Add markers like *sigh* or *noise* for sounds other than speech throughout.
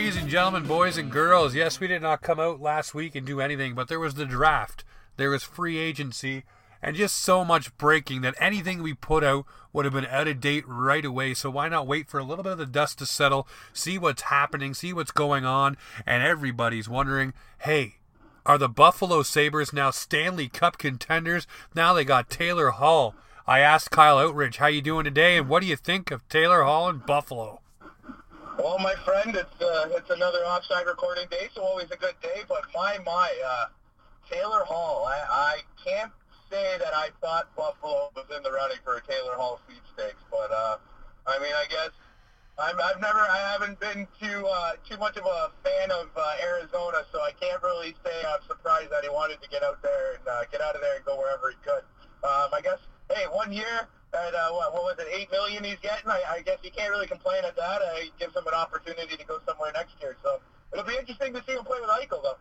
Ladies and gentlemen, boys and girls, yes, we did not come out last week and do anything, but there was the draft, there was free agency, and just so much breaking that anything we put out would have been out of date right away. So why not wait for a little bit of the dust to settle, see what's happening, see what's going on, and everybody's wondering, hey, are the Buffalo Sabres now Stanley Cup contenders? Now they got Taylor Hall. I asked Kyle Outridge, how you doing today, and what do you think of Taylor Hall and Buffalo? Well, my friend, it's uh, it's another offside recording day, so always a good day. But my my, uh, Taylor Hall, I, I can't say that I thought Buffalo was in the running for a Taylor Hall sweepstakes, but uh, I mean, I guess I'm, I've never, I haven't been too uh, too much of a fan of uh, Arizona, so I can't really say I'm surprised that he wanted to get out there and uh, get out of there and go wherever he could. Um, I guess, hey, one year at uh, what, what was it, eight million he's getting? I, I guess you can't really complain at that. Uh, it gives him an opportunity to go somewhere next year. So it'll be interesting to see him play with Eichel, though.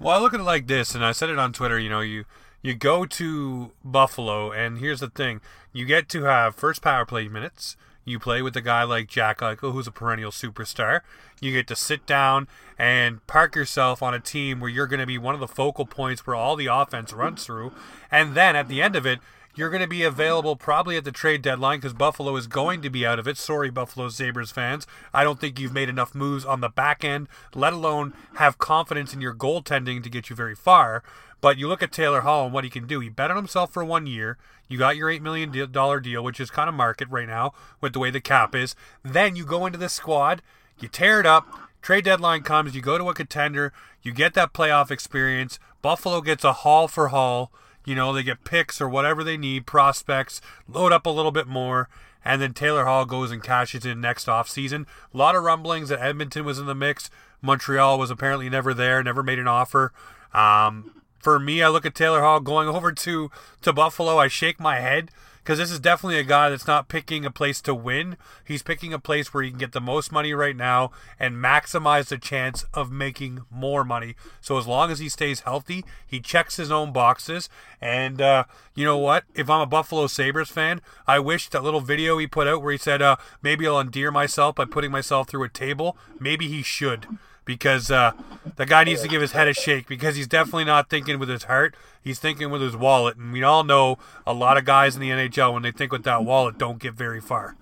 Well, I look at it like this, and I said it on Twitter. You know, you you go to Buffalo, and here's the thing: you get to have first power play minutes. You play with a guy like Jack Eichel, who's a perennial superstar. You get to sit down and park yourself on a team where you're going to be one of the focal points where all the offense runs through, and then at the end of it, you're going to be available probably at the trade deadline because Buffalo is going to be out of it. Sorry, Buffalo Sabres fans. I don't think you've made enough moves on the back end, let alone have confidence in your goaltending to get you very far. But you look at Taylor Hall and what he can do. He bet on himself for one year. You got your $8 million deal, which is kind of market right now with the way the cap is. Then you go into the squad, you tear it up. Trade deadline comes, you go to a contender, you get that playoff experience. Buffalo gets a haul for haul. You know, they get picks or whatever they need, prospects, load up a little bit more, and then Taylor Hall goes and cashes in next offseason. A lot of rumblings that Edmonton was in the mix. Montreal was apparently never there, never made an offer. Um, for me, I look at Taylor Hall going *laughs* over to, to Buffalo. I shake my head because this is definitely a guy that's not picking a place to win. He's picking a place where he can get the most money right now and maximize the chance of making more money. So as long as he stays healthy, he checks his own boxes. And uh, you know what? If I'm a Buffalo Sabres fan, I wish that little video he put out where he said, uh, maybe I'll endear myself by putting myself through a table. Maybe he should because uh, the guy needs to give his head a shake because he's definitely not thinking with his heart. He's thinking with his wallet. And we all know a lot of guys in the NHL, when they think with that wallet, don't get very far.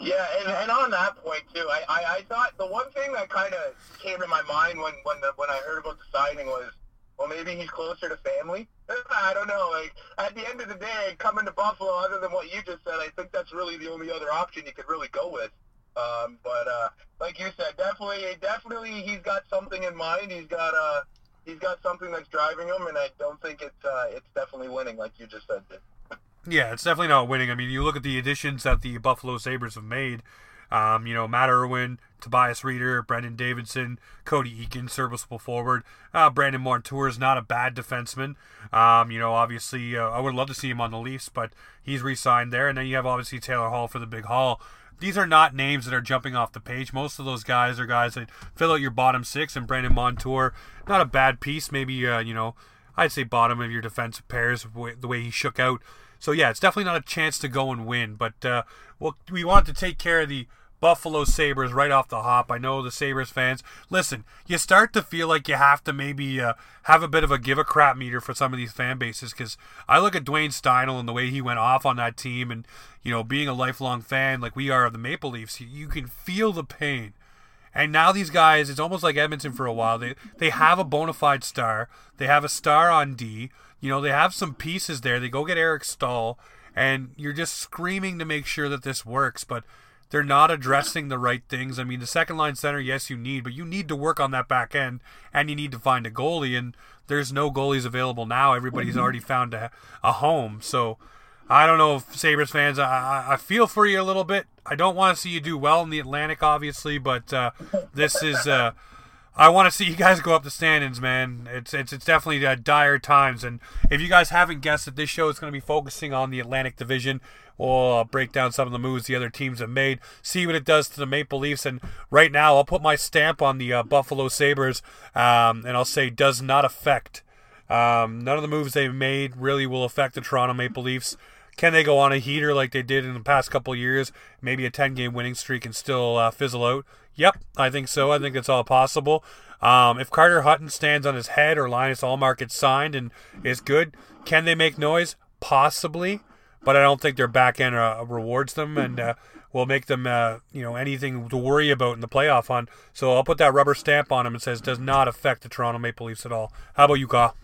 Yeah, and, and on that point too, I, I, I thought the one thing that kind of came to my mind when when the, when I heard about the signing was, well, maybe he's closer to family. *laughs* I don't know. Like at the end of the day, coming to Buffalo, other than what you just said, I think that's really the only other option you could really go with. Um, but uh, like you said, definitely, definitely, he's got something in mind. He's got uh, he's got something that's driving him, and I don't think it's uh, it's definitely winning, like you just said. Yeah, it's definitely not winning. I mean, you look at the additions that the Buffalo Sabres have made. Um, you know, Matt Irwin, Tobias Rieder, Brendan Davidson, Cody Eakin, serviceable forward. Uh, Brandon Montour is not a bad defenseman. Um, you know, obviously, uh, I would love to see him on the Leafs, but he's re-signed there. And then you have obviously Taylor Hall for the big haul. These are not names that are jumping off the page. Most of those guys are guys that fill out your bottom six. And Brandon Montour, not a bad piece. Maybe uh, you know, I'd say bottom of your defensive pairs the way he shook out. So yeah, it's definitely not a chance to go and win. But uh, well, we want to take care of the Buffalo Sabres right off the hop. I know the Sabres fans. Listen, you start to feel like you have to maybe uh, have a bit of a give a crap meter for some of these fan bases because I look at Dwayne Steinel and the way he went off on that team, and you know, being a lifelong fan like we are of the Maple Leafs, you can feel the pain. And now these guys, it's almost like Edmonton for a while. They they have a bona fide star. They have a star on D. You know, they have some pieces there. They go get Eric Staal, and you're just screaming to make sure that this works. But they're not addressing the right things. I mean, the second line center, yes, you need, but you need to work on that back end, and you need to find a goalie. And there's no goalies available now. Everybody's already found a, a home. So I don't know if Sabres fans, I, I feel for you a little bit. I don't want to see you do well in the Atlantic, obviously, but uh, this is. Uh, I want to see you guys go up the standings, man. It's it's it's definitely uh, dire times, and if you guys haven't guessed that this show is going to be focusing on the Atlantic Division, we'll uh, break down some of the moves the other teams have made, see what it does to the Maple Leafs, and right now I'll put my stamp on the uh, Buffalo Sabres, um, and I'll say does not affect. Um, none of the moves they've made really will affect the Toronto Maple Leafs. Can they go on a heater like they did in the past couple years? Maybe a 10 game winning streak and still uh, fizzle out? Yep, I think so. I think it's all possible. Um, if Carter Hutton stands on his head or Linus Ullmark gets signed and is good, can they make noise? Possibly, but I don't think their back end uh, rewards them and uh, will make them, uh, you know, anything to worry about in the playoff hunt. So I'll put that rubber stamp on them and says does not affect the Toronto Maple Leafs at all. How about you, Ka?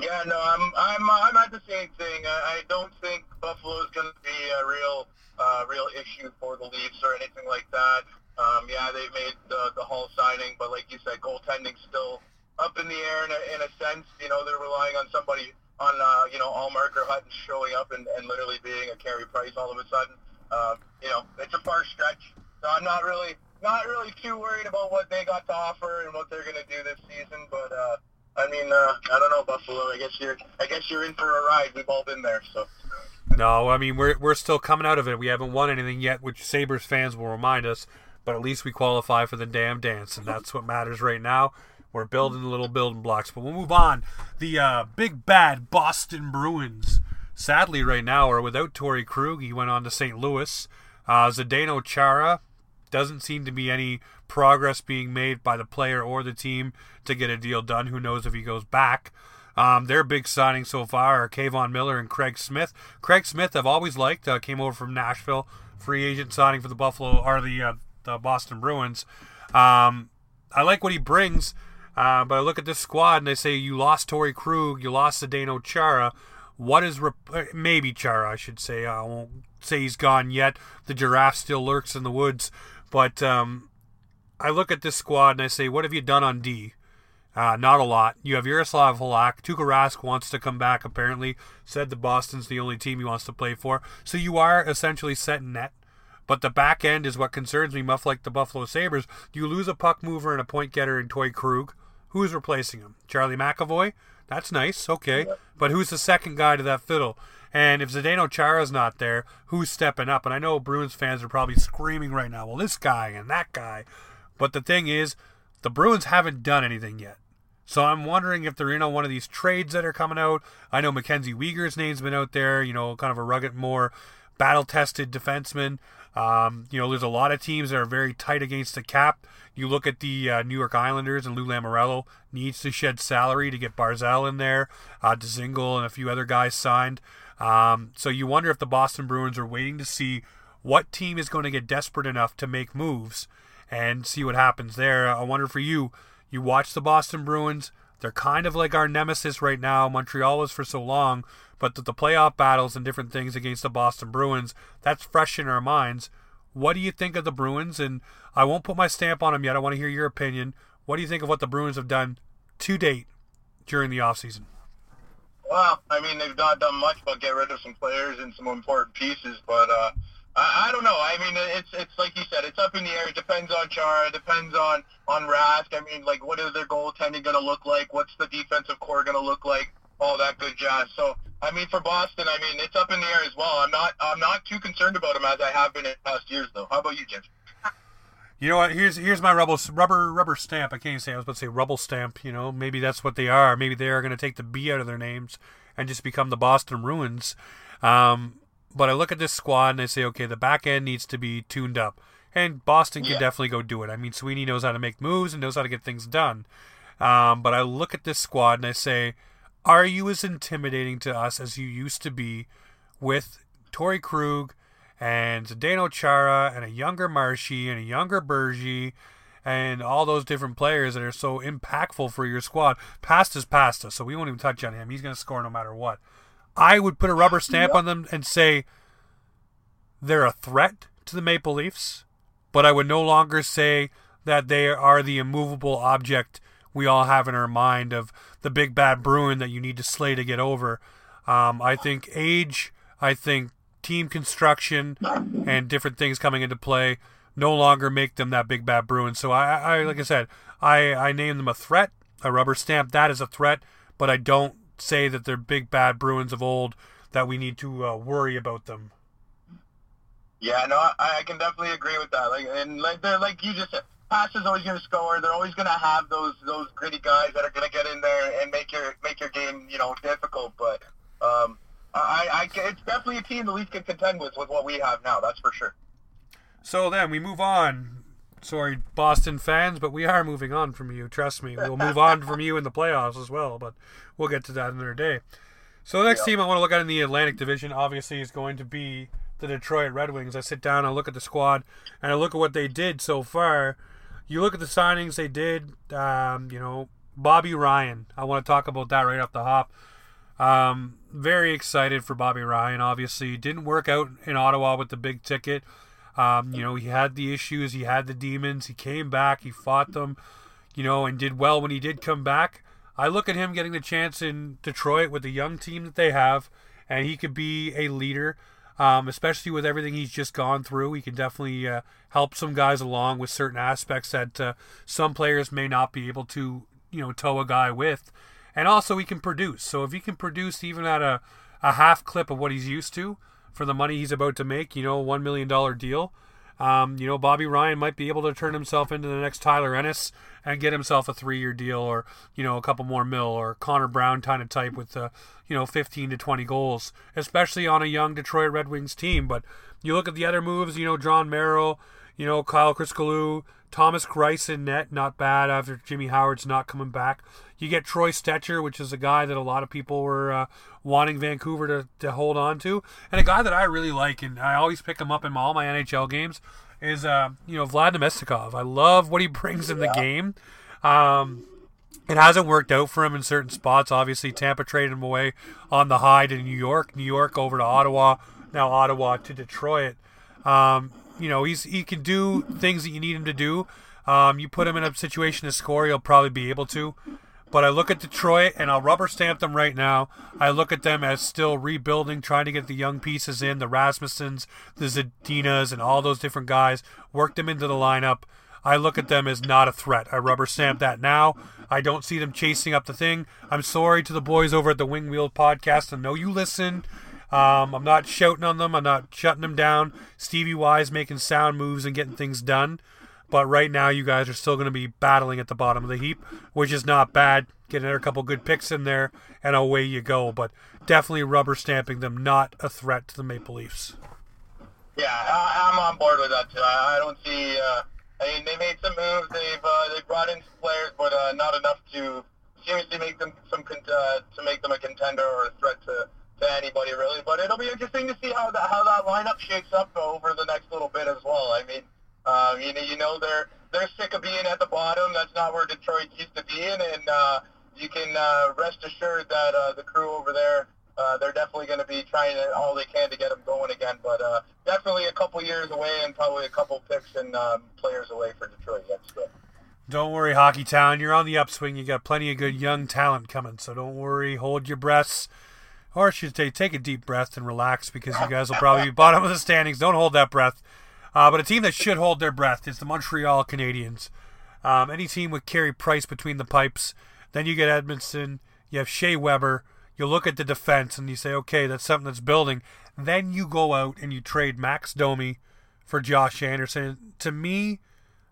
Yeah, no, I'm I'm I'm at the same thing. I, I don't think Buffalo is going to be a real uh, real issue for the Leafs or anything like that. Um, yeah, they made the, the Hall signing, but like you said, goaltending's still up in the air in a, in a sense. You know, they're relying on somebody on, uh, you know, Ullmark or Hutton showing up and, and literally being a Carey Price all of a sudden. Um, you know, it's a far stretch. So I'm not really not really too worried about what they got to offer and what they're going to do this season. But uh, I mean, uh, I don't know, Buffalo. I guess you're I guess you're in for a ride. We've all been there, so. No, I mean we're we're still coming out of it. We haven't won anything yet, which Sabres fans will remind us but at least we qualify for the damn dance, and that's what matters right now. We're building little building blocks, but we'll move on. The uh, big bad Boston Bruins, sadly, right now are without Torey Krug. He went on to St. Louis. Uh, Zdeno Chara doesn't seem to be any progress being made by the player or the team to get a deal done. Who knows if he goes back? Um, their big signings so far are Kevan Miller and Craig Smith. Craig Smith, I've always liked. Uh, came over from Nashville, free agent signing for the Buffalo or the uh, the Boston Bruins. Um, I like what he brings, uh, but I look at this squad and they say you lost Torey Krug, you lost Zdeno Chara. What is rep- maybe Chara? I should say. I won't say he's gone yet. The giraffe still lurks in the woods, but um, I look at this squad and I say, what have you done on D? Uh, not a lot. You have Yaroslav Halak. Tuukka Rask wants to come back, apparently. Said the Boston's the only team he wants to play for. So you are essentially set in net. But the back end is what concerns me, much like the Buffalo Sabres. You lose a puck mover and a point getter in Toy Krug. Who's replacing him? Charlie McAvoy? That's nice, okay. But who's the second guy to that fiddle? And if Zdeno Chara's not there, who's stepping up? And I know Bruins fans are probably screaming right now, well, this guy and that guy. But the thing is, the Bruins haven't done anything yet. So I'm wondering if they're in on one of these trades that are coming out. I know Mackenzie Weegar's name's been out there, you know, kind of a rugged, more battle tested defenseman. Um, you know, there's a lot of teams that are very tight against the cap. You look at the uh, New York Islanders and Lou Lamoriello needs to shed salary to get Barzal in there, uh, Dzingel and a few other guys signed. Um, so you wonder if the Boston Bruins are waiting to see what team is going to get desperate enough to make moves and see what happens there. I wonder for you, you watch the Boston Bruins. They're kind of like our nemesis right now. Montreal was for so long, but the, the playoff battles and different things against the Boston Bruins, that's fresh in our minds. What do you think of the Bruins? And I won't put my stamp on them yet. I want to hear your opinion. What do you think of what the Bruins have done to date during the offseason? Well, I mean, they've not done much but get rid of some players and some important pieces, but uh, I, I don't know. I mean, it's it's like you said, it's up in the air. It depends on Chara. It depends on on Rask. I mean, like, what is their goaltending going to look like? What's the defensive core going to look like? All that good jazz. So, I mean, for Boston, I mean, it's up in the air as well. I'm not I'm not too concerned about them as I have been in past years, though. How about you, Jim? You know what? Here's here's my rubber rubber rubber stamp. I can't even say. I was about to say rubble stamp. You know, maybe that's what they are. Maybe they are going to take the B out of their names and just become the Boston Bruins. Um, but I look at this squad and I say, okay, the back end needs to be tuned up. and Boston can yeah. definitely go do it. I mean, Sweeney knows how to make moves and knows how to get things done. Um, but I look at this squad and I say, are you as intimidating to us as you used to be with Torey Krug and Zdeno Chara and a younger Marshy and a younger Bergie and all those different players that are so impactful for your squad? Past is pasta, so we won't even touch on him. He's going to score no matter what. I would put a rubber stamp on them and say they're a threat to the Maple Leafs, but I would no longer say that they are the immovable object we all have in our mind of the big bad Bruin that you need to slay to get over. Um, I think age, I think team construction, and different things coming into play no longer make them that big bad Bruin. So I, I like I said, I, I name them a threat. A rubber stamp that is a threat, but I don't say that they're big bad Bruins of old that we need to uh, worry about them. Yeah, no, I, I can definitely agree with that. Like, and like they're like you just said, Pass is always going to score. They're always going to have those those gritty guys that are going to get in there and make your make your game you know difficult. But um, I, I it's definitely a team the Leafs can contend with with what we have now. That's for sure. So then we move on. Sorry, Boston fans, but we are moving on from you. Trust me, we'll move on from you in the playoffs as well. But we'll get to that another day. So the next team I want to look at in the Atlantic Division obviously is going to be the Detroit Red Wings. I sit down, I look at the squad, and I look at what they did so far. You look at the signings they did. Um, you know, Bobby Ryan. I want to talk about that right off the hop. Um, very excited for Bobby Ryan. Obviously, didn't work out in Ottawa with the big ticket. Um, you know, he had the issues, he had the demons. He came back, he fought them, you know, and did well when he did come back. I look at him getting the chance in Detroit with the young team that they have, and he could be a leader um, especially with everything he's just gone through. He can definitely uh, help some guys along with certain aspects that uh, some players may not be able to, you know, tow a guy with. And also, he can produce. So if he can produce even at a, a half clip of what he's used to for the money he's about to make, you know, $1 million deal, um, you know, Bobby Ryan might be able to turn himself into the next Tyler Ennis and get himself a three-year deal, or you know, a couple more mil, or Connor Brown kind of type with, uh, you know, 15 to 20 goals, especially on a young Detroit Red Wings team. But you look at the other moves, you know, Jon Merrill, you know, Kyle Chryskouliou, Thomas Greiss in net, not bad after Jimmy Howard's not coming back. You get Troy Stecher, which is a guy that a lot of people were uh, wanting Vancouver to, to hold on to, and a guy that I really like, and I always pick him up in all my NHL games, is uh, you know Vlad Namestnikov. I love what he *laughs* brings in the game. Um, it hasn't worked out for him in certain spots. Obviously, Tampa traded him away on the high to New York, New York over to Ottawa, now Ottawa to Detroit. Um, you know, he's he can do things that you need him to do. Um, you put him in a situation to score, he'll probably be able to. But I look at Detroit and I'll rubber stamp them right now. I look at them as still rebuilding, trying to get the young pieces in, the Rasmussens, the Zadinas, and all those different guys, work them into the lineup. I look at them as not a threat. I rubber stamp that now. I don't see them chasing up the thing. I'm sorry to the boys over at the Wing Wheel podcast. I know you listen. Um, I'm not shouting on them. I'm not shutting them down. Stevie Y's making sound moves and getting things done. But right now, you guys are still going to be battling at the bottom of the heap, which is not bad. Get another couple good picks in there, and away you go. But definitely rubber stamping them, not a threat to the Maple Leafs. Yeah, I, am on board with that too. I, I don't see. Uh, I mean, they made some moves. They've uh, they brought in some players, but uh, not enough to seriously make them some uh, to make them a contender or a threat to to anybody really. But it'll be interesting to see how that how that lineup shakes up over the next little bit as well. I mean, uh, you know, you know they're they're sick of being at the bottom. That's not where Detroit used to be in, and uh, you can uh, rest assured that uh, the crew over there. Uh, they're definitely going to be trying all they can to get them going again, but uh, definitely a couple years away and probably a couple picks and um, players away for Detroit. That's good. Don't worry, Hockey Town. You're on the upswing. You got plenty of good young talent coming, so don't worry. Hold your breaths. Or I should say, take a deep breath and relax because you guys will probably be *laughs* bottom of the standings. Don't hold that breath. Uh, but a team that should hold their breath is the Montreal Canadiens. Um, any team with Carey Price between the pipes. Then you get Edmundson. You have Shea Weber. You look at the defense and you say, okay, that's something that's building. Then you go out and you trade Max Domi for Josh Anderson. To me,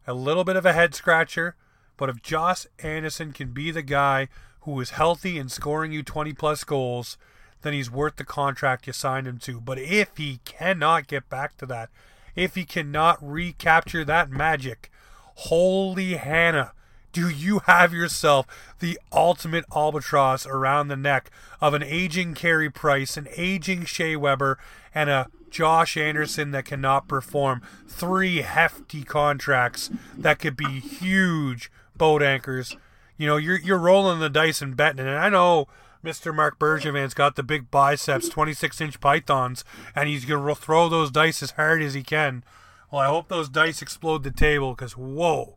a little bit of a head scratcher. But if Josh Anderson can be the guy who is healthy and scoring you 20 plus goals – then he's worth the contract you signed him to. But if he cannot get back to that, if he cannot recapture that magic. Holy Hannah, do you have yourself the ultimate albatross around the neck of an aging Carey Price, an aging Shea Weber, and a Josh Anderson that cannot perform? Three hefty contracts that could be huge boat anchors. You know, you're you're rolling the dice and betting, and I know Mr. Marc Bergevin's got the big biceps, 26 inch pythons, and he's going to throw those dice as hard as he can. Well, I hope those dice explode the table because, whoa.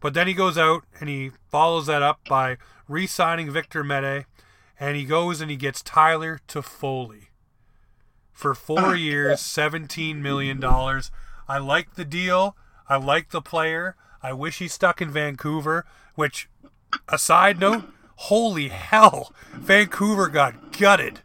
But then he goes out and he follows that up by re signing Victor Mete, and he goes and he gets Tyler Toffoli for four *laughs* years, $17 million. I like the deal. I like the player. I wish he stuck in Vancouver, which, a side note, holy hell, Vancouver got gutted.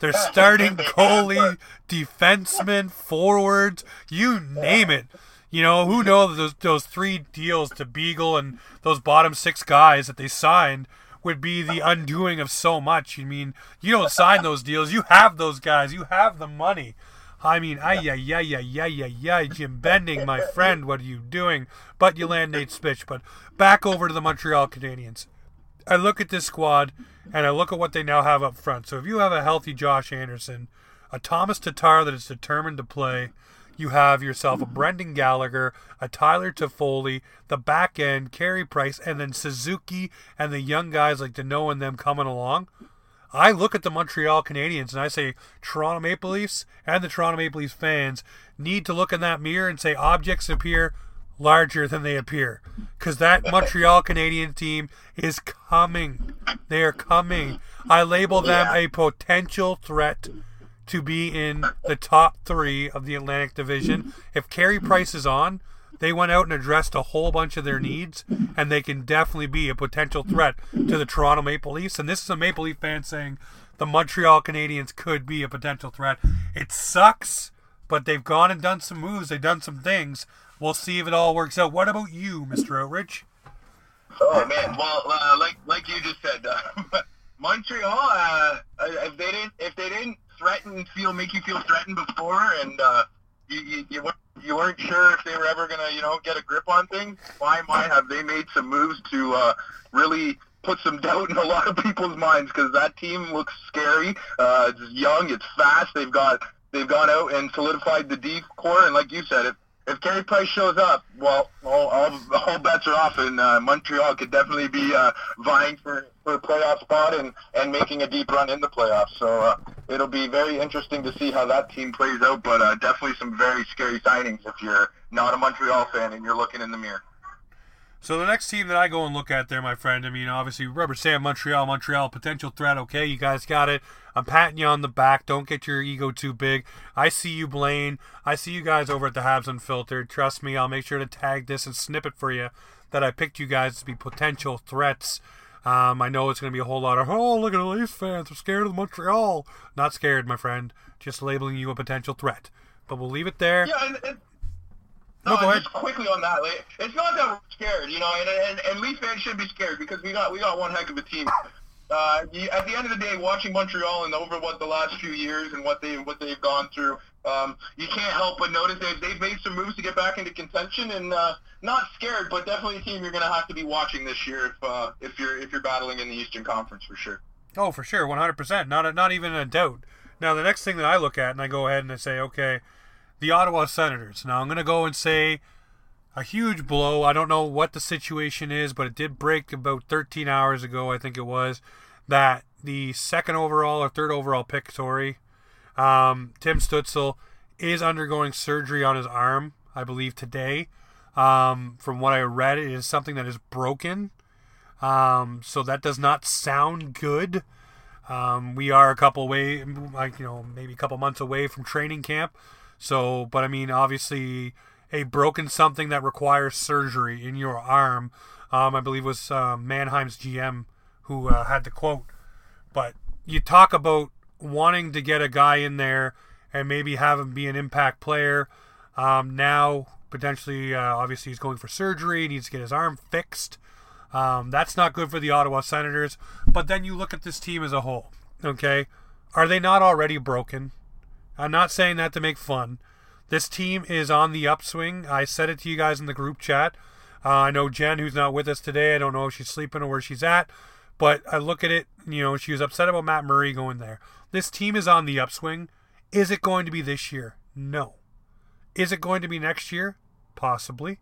They're starting *laughs* goalie, defenseman, forwards, you name it. You know, who knows those those three deals to Beagle and those bottom six guys that they signed would be the undoing of so much. I mean, you don't sign those deals. You have those guys. You have the money. I mean, ay, yeah, yeah, yeah, yeah, yeah, yeah, Jim Benning, my *laughs* friend, what are you doing? But you land Nate Schmidt. But back over to the Montreal Canadiens. I look at this squad and I look at what they now have up front. So if you have a healthy Josh Anderson, a Thomas Tatar that is determined to play, you have yourself a Brendan Gallagher, a Tyler Toffoli, the back end, Carey Price, and then Suzuki and the young guys like Danault and them coming along. I look at the Montreal Canadiens and I say Toronto Maple Leafs and the Toronto Maple Leafs fans need to look in that mirror and say objects appear larger than they appear because that Montreal Canadian team is coming. They are coming. I label them yeah. a potential threat to be in the top three of the Atlantic Division. If Carey Price is on, they went out and addressed a whole bunch of their needs, and they can definitely be a potential threat to the Toronto Maple Leafs. And this is a Maple Leaf fan saying the Montreal Canadiens could be a potential threat. It sucks, but they've gone and done some moves. They've done some things We'll see if it all works out. What about you, Mr. Outridge? Oh man, well, uh, like like you just said, uh, *laughs* Montreal. Uh, if they didn't if they didn't threaten, feel make you feel threatened before, and uh, you, you, you weren't you weren't sure if they were ever gonna you know get a grip on things. Why might have they made some moves to uh, really put some *laughs* doubt in a lot of people's minds because that team looks scary. Uh, it's young, it's fast. They've got they've gone out and solidified the D core, and like you said, if if Carey Price shows up, well, all, all, all bets are off, and uh, Montreal could definitely be uh, vying for, for a playoff spot and, and making a deep run in the playoffs. So uh, it'll be very interesting to see how that team plays out, but uh, definitely some very scary signings if you're not a Montreal fan and you're looking in the mirror. So the next team that I go and look at there, my friend, I mean, obviously, Rubber Sam, Montreal, Montreal, potential threat. Okay, you guys got it. I'm patting you on the back. Don't get your ego too big. I see you, Blaine. I see you guys over at the Habs Unfiltered. Trust me, I'll make sure to tag this and snip it for you that I picked you guys to be potential threats. Um, I know it's going to be a whole lot of, oh, look at the Leafs fans. I'm scared of Montreal. Not scared, my friend. Just labeling you a potential threat. But we'll leave it there. Yeah, and, and no, no just quickly on that. Like, it's not that we're scared, you know, and, and and Leaf fans should be scared because we got we got one heck of a team. Uh, at the end of the day, watching Montreal and over what the last few years and what they what they've gone through, um, you can't help but notice they've, they've made some moves to get back into contention and uh, not scared, but definitely a team you're going to have to be watching this year if uh, if you're if you're battling in the Eastern Conference for sure. Oh, for sure, 100%. Not a, not even a doubt. Now the next thing that I look at and I go ahead and I say, okay the Ottawa Senators. Now, I'm going to go and say a huge blow. I don't know what the situation is, but it did break about 13 hours ago, I think it was, that the second overall or third overall pick, sorry, um, Tim Stützle, is undergoing surgery on his arm, I believe, today. Um, from what I read, it is something that is broken. Um, so that does not sound good. Um, we are a couple away, like you know, maybe a couple months away from training camp. So, but I mean, obviously, a broken something that requires surgery in your arm. Um, I believe was uh, Mannheim's GM who uh, had the quote. But you talk about wanting to get a guy in there and maybe have him be an impact player. Um, now, potentially, uh, obviously, he's going for surgery, needs to get his arm fixed. Um, that's not good for the Ottawa Senators. But then you look at this team as a whole. Okay, are they not already broken? I'm not saying that to make fun. This team is on the upswing. I said it to you guys in the group chat. Uh, I know Jen, who's not with us today. I don't know if she's sleeping or where she's at, but I look at it. You know, she was upset about Matt Murray going there. This team is on the upswing. Is it going to be this year? No. Is it going to be next year? Possibly.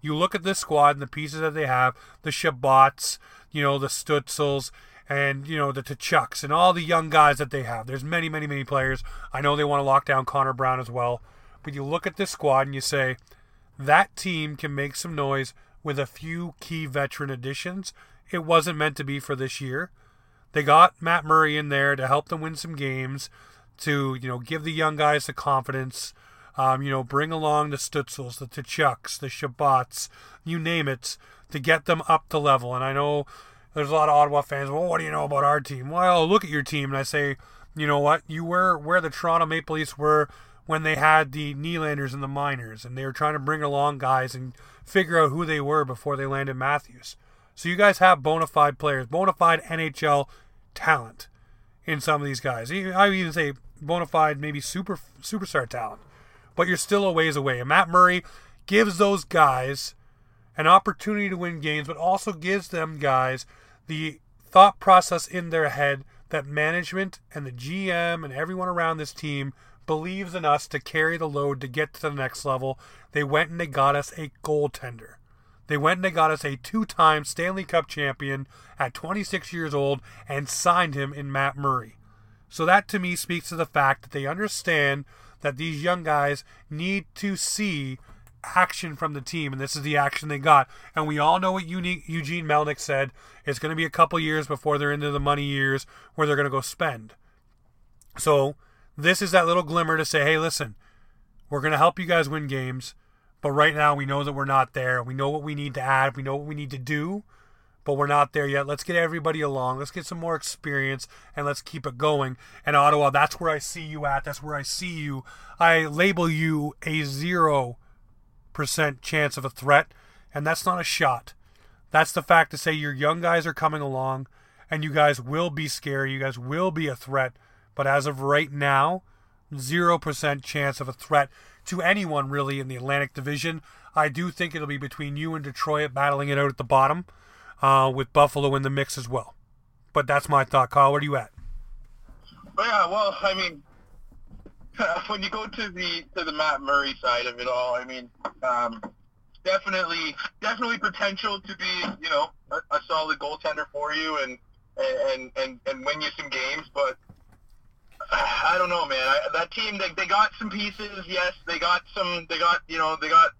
You look at this squad and the pieces that they have, the Chabots, you know, the Stutzels, and, you know, the Tkachuks, and all the young guys that they have. There's many, many, many players. I know they want to lock down Connor Brown as well. But you look at this squad and you say, that team can make some noise with a few key veteran additions. It wasn't meant to be for this year. They got Matt Murray in there to help them win some games, to, you know, give the young guys the confidence um, you know, bring along the Stutzels, the Tkachuks, the Chabots, you name it, to get them up to level. And I know there's a lot of Ottawa fans. Well, what do you know about our team? Well, look at your team, and I say, you know what? You were where the Toronto Maple Leafs were when they had the Nylanders and the Marners, and they were trying to bring along guys and figure out who they were before they landed Matthews. So you guys have bona fide players, bona fide NHL talent in some of these guys. I would even say bona fide, maybe super superstar talent but you're still a ways away. And Matt Murray gives those guys an opportunity to win games, but also gives them guys the thought process in their head that management and the GM and everyone around this team believes in us to carry the load to get to the next level. They went and they got us a goaltender. They went and they got us a two time Stanley Cup champion at 26 years old and signed him in Matt Murray. So that to me speaks to the fact that they understand that these young guys need to see action from the team, and this is the action they got. And we all know what Eugene Melnyk said. It's going to be a couple years before they're into the money years where they're going to go spend. So this is that little glimmer to say, hey, listen, we're going to help you guys win games, but right now we know that we're not there. We know what we need to add. We know what we need to do but we're not there yet. Let's get everybody along. Let's get some more experience and let's keep it going. And Ottawa, that's where I see you at. That's where I see you. I label you a 0% chance of a threat, and that's not a shot. That's the fact to say your young guys are coming along and you guys will be scary. You guys will be a threat. But as of right now, 0% chance of a threat to anyone really in the Atlantic Division. I do think it'll be between you and Detroit battling it out at the bottom uh, with Buffalo in the mix as well. But that's my thought, Kyle. Where are you at? Yeah, well, I mean, *laughs* when you go to the to the Matt Murray side of it all, I mean, um, definitely definitely potential to be you know a, a solid goaltender for you and and and and win you some games, but. I don't know, man. I, that team, they, they got some pieces. Yes, they got some. They got you know they got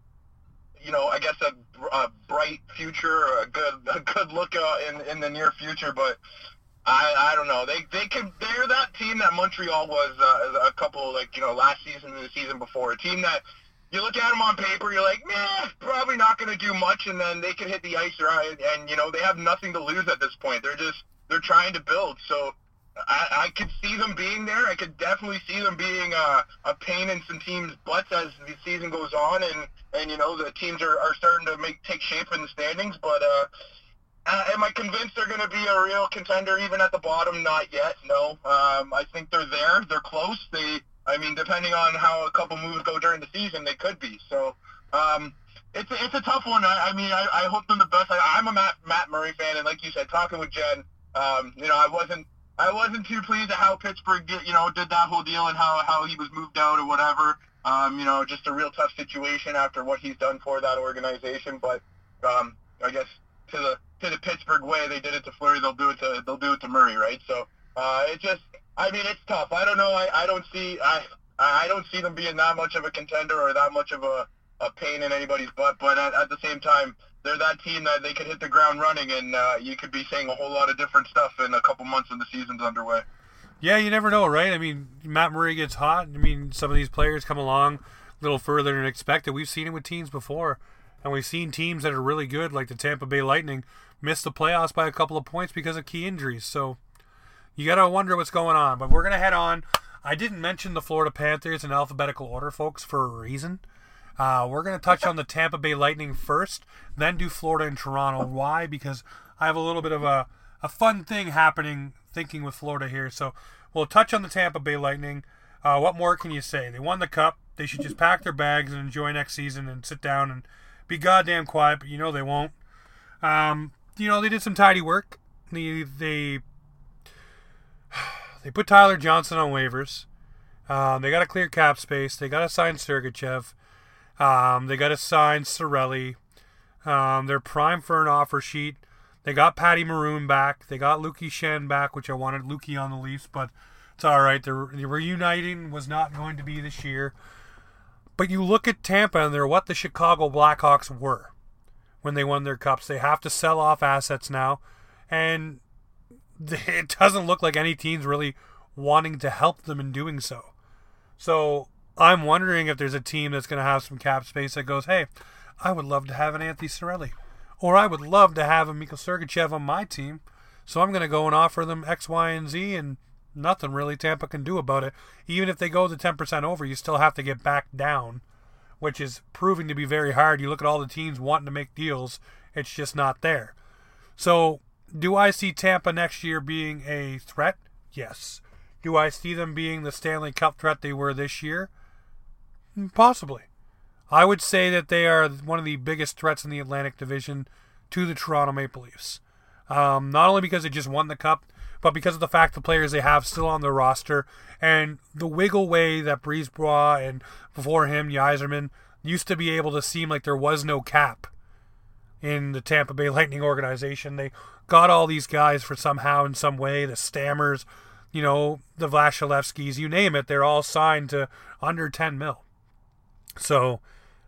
you know, I guess a, a bright future, a good a good look uh, in in the near future. But I I don't know. They they can they're that team that Montreal was uh, a couple like you know last season and the season before. A team that you look at them on paper, you're like, meh, probably not going to do much, and then they can hit the ice around, and you know they have nothing to lose at this point. They're just they're trying to build. So I, I could see them being there. I could definitely see them being uh, a pain in some teams' butts as the season goes on, and and you know the teams are, are starting to make take shape in the standings. But uh, uh, am I convinced they're going to be a real contender even at the bottom? Not yet. No. Um, I think they're there. They're close. They. I mean, depending on how a couple moves go during the season, they could be. So. Um, it's a, it's a tough one. I, I mean, I, I hope them the best. I, I'm a Matt, Matt Murray fan, and like you said, talking with Jen, um, you know, I wasn't I wasn't too pleased at how Pittsburgh, did, you know, did that whole deal and how how he was moved out or whatever. Um, you know, just a real tough situation after what he's done for that organization. But um, I guess to the to the Pittsburgh way, they did it to Fleury. They'll do it to they'll do it to Murray, right? So uh, it just, I mean, it's tough. I don't know. I, I don't see I I don't see them being that much of a contender or that much of a, a pain in anybody's butt. But at, at the same time, they're that team that they could hit the ground running, and uh, you could be saying a whole lot of different stuff in a couple months when the season's underway. Yeah, you never know, right? I mean, Matt Murray gets hot. I mean, some of these players come along a little further than expected. We've seen it with teams before, and we've seen teams that are really good, like the Tampa Bay Lightning, miss the playoffs by a couple of points because of key injuries. So you got to wonder what's going on. But we're going to head on. I didn't mention the Florida Panthers in alphabetical order, folks, for a reason. Uh, we're going to touch on the Tampa Bay Lightning first, then do Florida and Toronto. Why? Because I have a little bit of a, a fun thing happening thinking with Florida here. So we'll touch on the Tampa Bay Lightning. Uh, what more can you say? They won the cup. they should just pack their bags and enjoy next season and sit down and be goddamn quiet. But you know they won't. Um, you know they did some tidy work. They they *sighs* they put Tyler Johnson on waivers. Um, they got to clear cap space. They got to sign Sergachev. Um, they got to sign Cirelli. Um, they're prime for an offer sheet. They got Patty Maroon back. They got Lukey Schenn back, which I wanted Lukey on the Leafs, but it's all right. The, the reuniting was not going to be this year. But you look at Tampa and they're what the Chicago Blackhawks were when they won their cups. They have to sell off assets now, and *laughs* it doesn't look like any team's really wanting to help them in doing so. So I'm wondering if there's a team that's going to have some cap space that goes, hey, I would love to have an Anthony Cirelli. Or I would love to have a Mikhail Sergachev on my team. So I'm going to go and offer them X, Y, and Z, and nothing really Tampa can do about it. Even if they go the 10% over, you still have to get back down, which is proving to be very hard. You look at all the teams wanting to make deals, it's just not there. So, do I see Tampa next year being a threat? Yes. Do I see them being the Stanley Cup threat they were this year? Possibly. I would say that they are one of the biggest threats in the Atlantic Division to the Toronto Maple Leafs. Um, not only because they just won the Cup, but because of the fact the players they have still on their roster and the wiggle way that BriseBois and before him Yzerman used to be able to seem like there was no cap in the Tampa Bay *laughs* Lightning organization. They got all these guys for somehow in some way, the Stammers, you know, the Vasilevskis, you name it, they're all signed to under 10 mil. So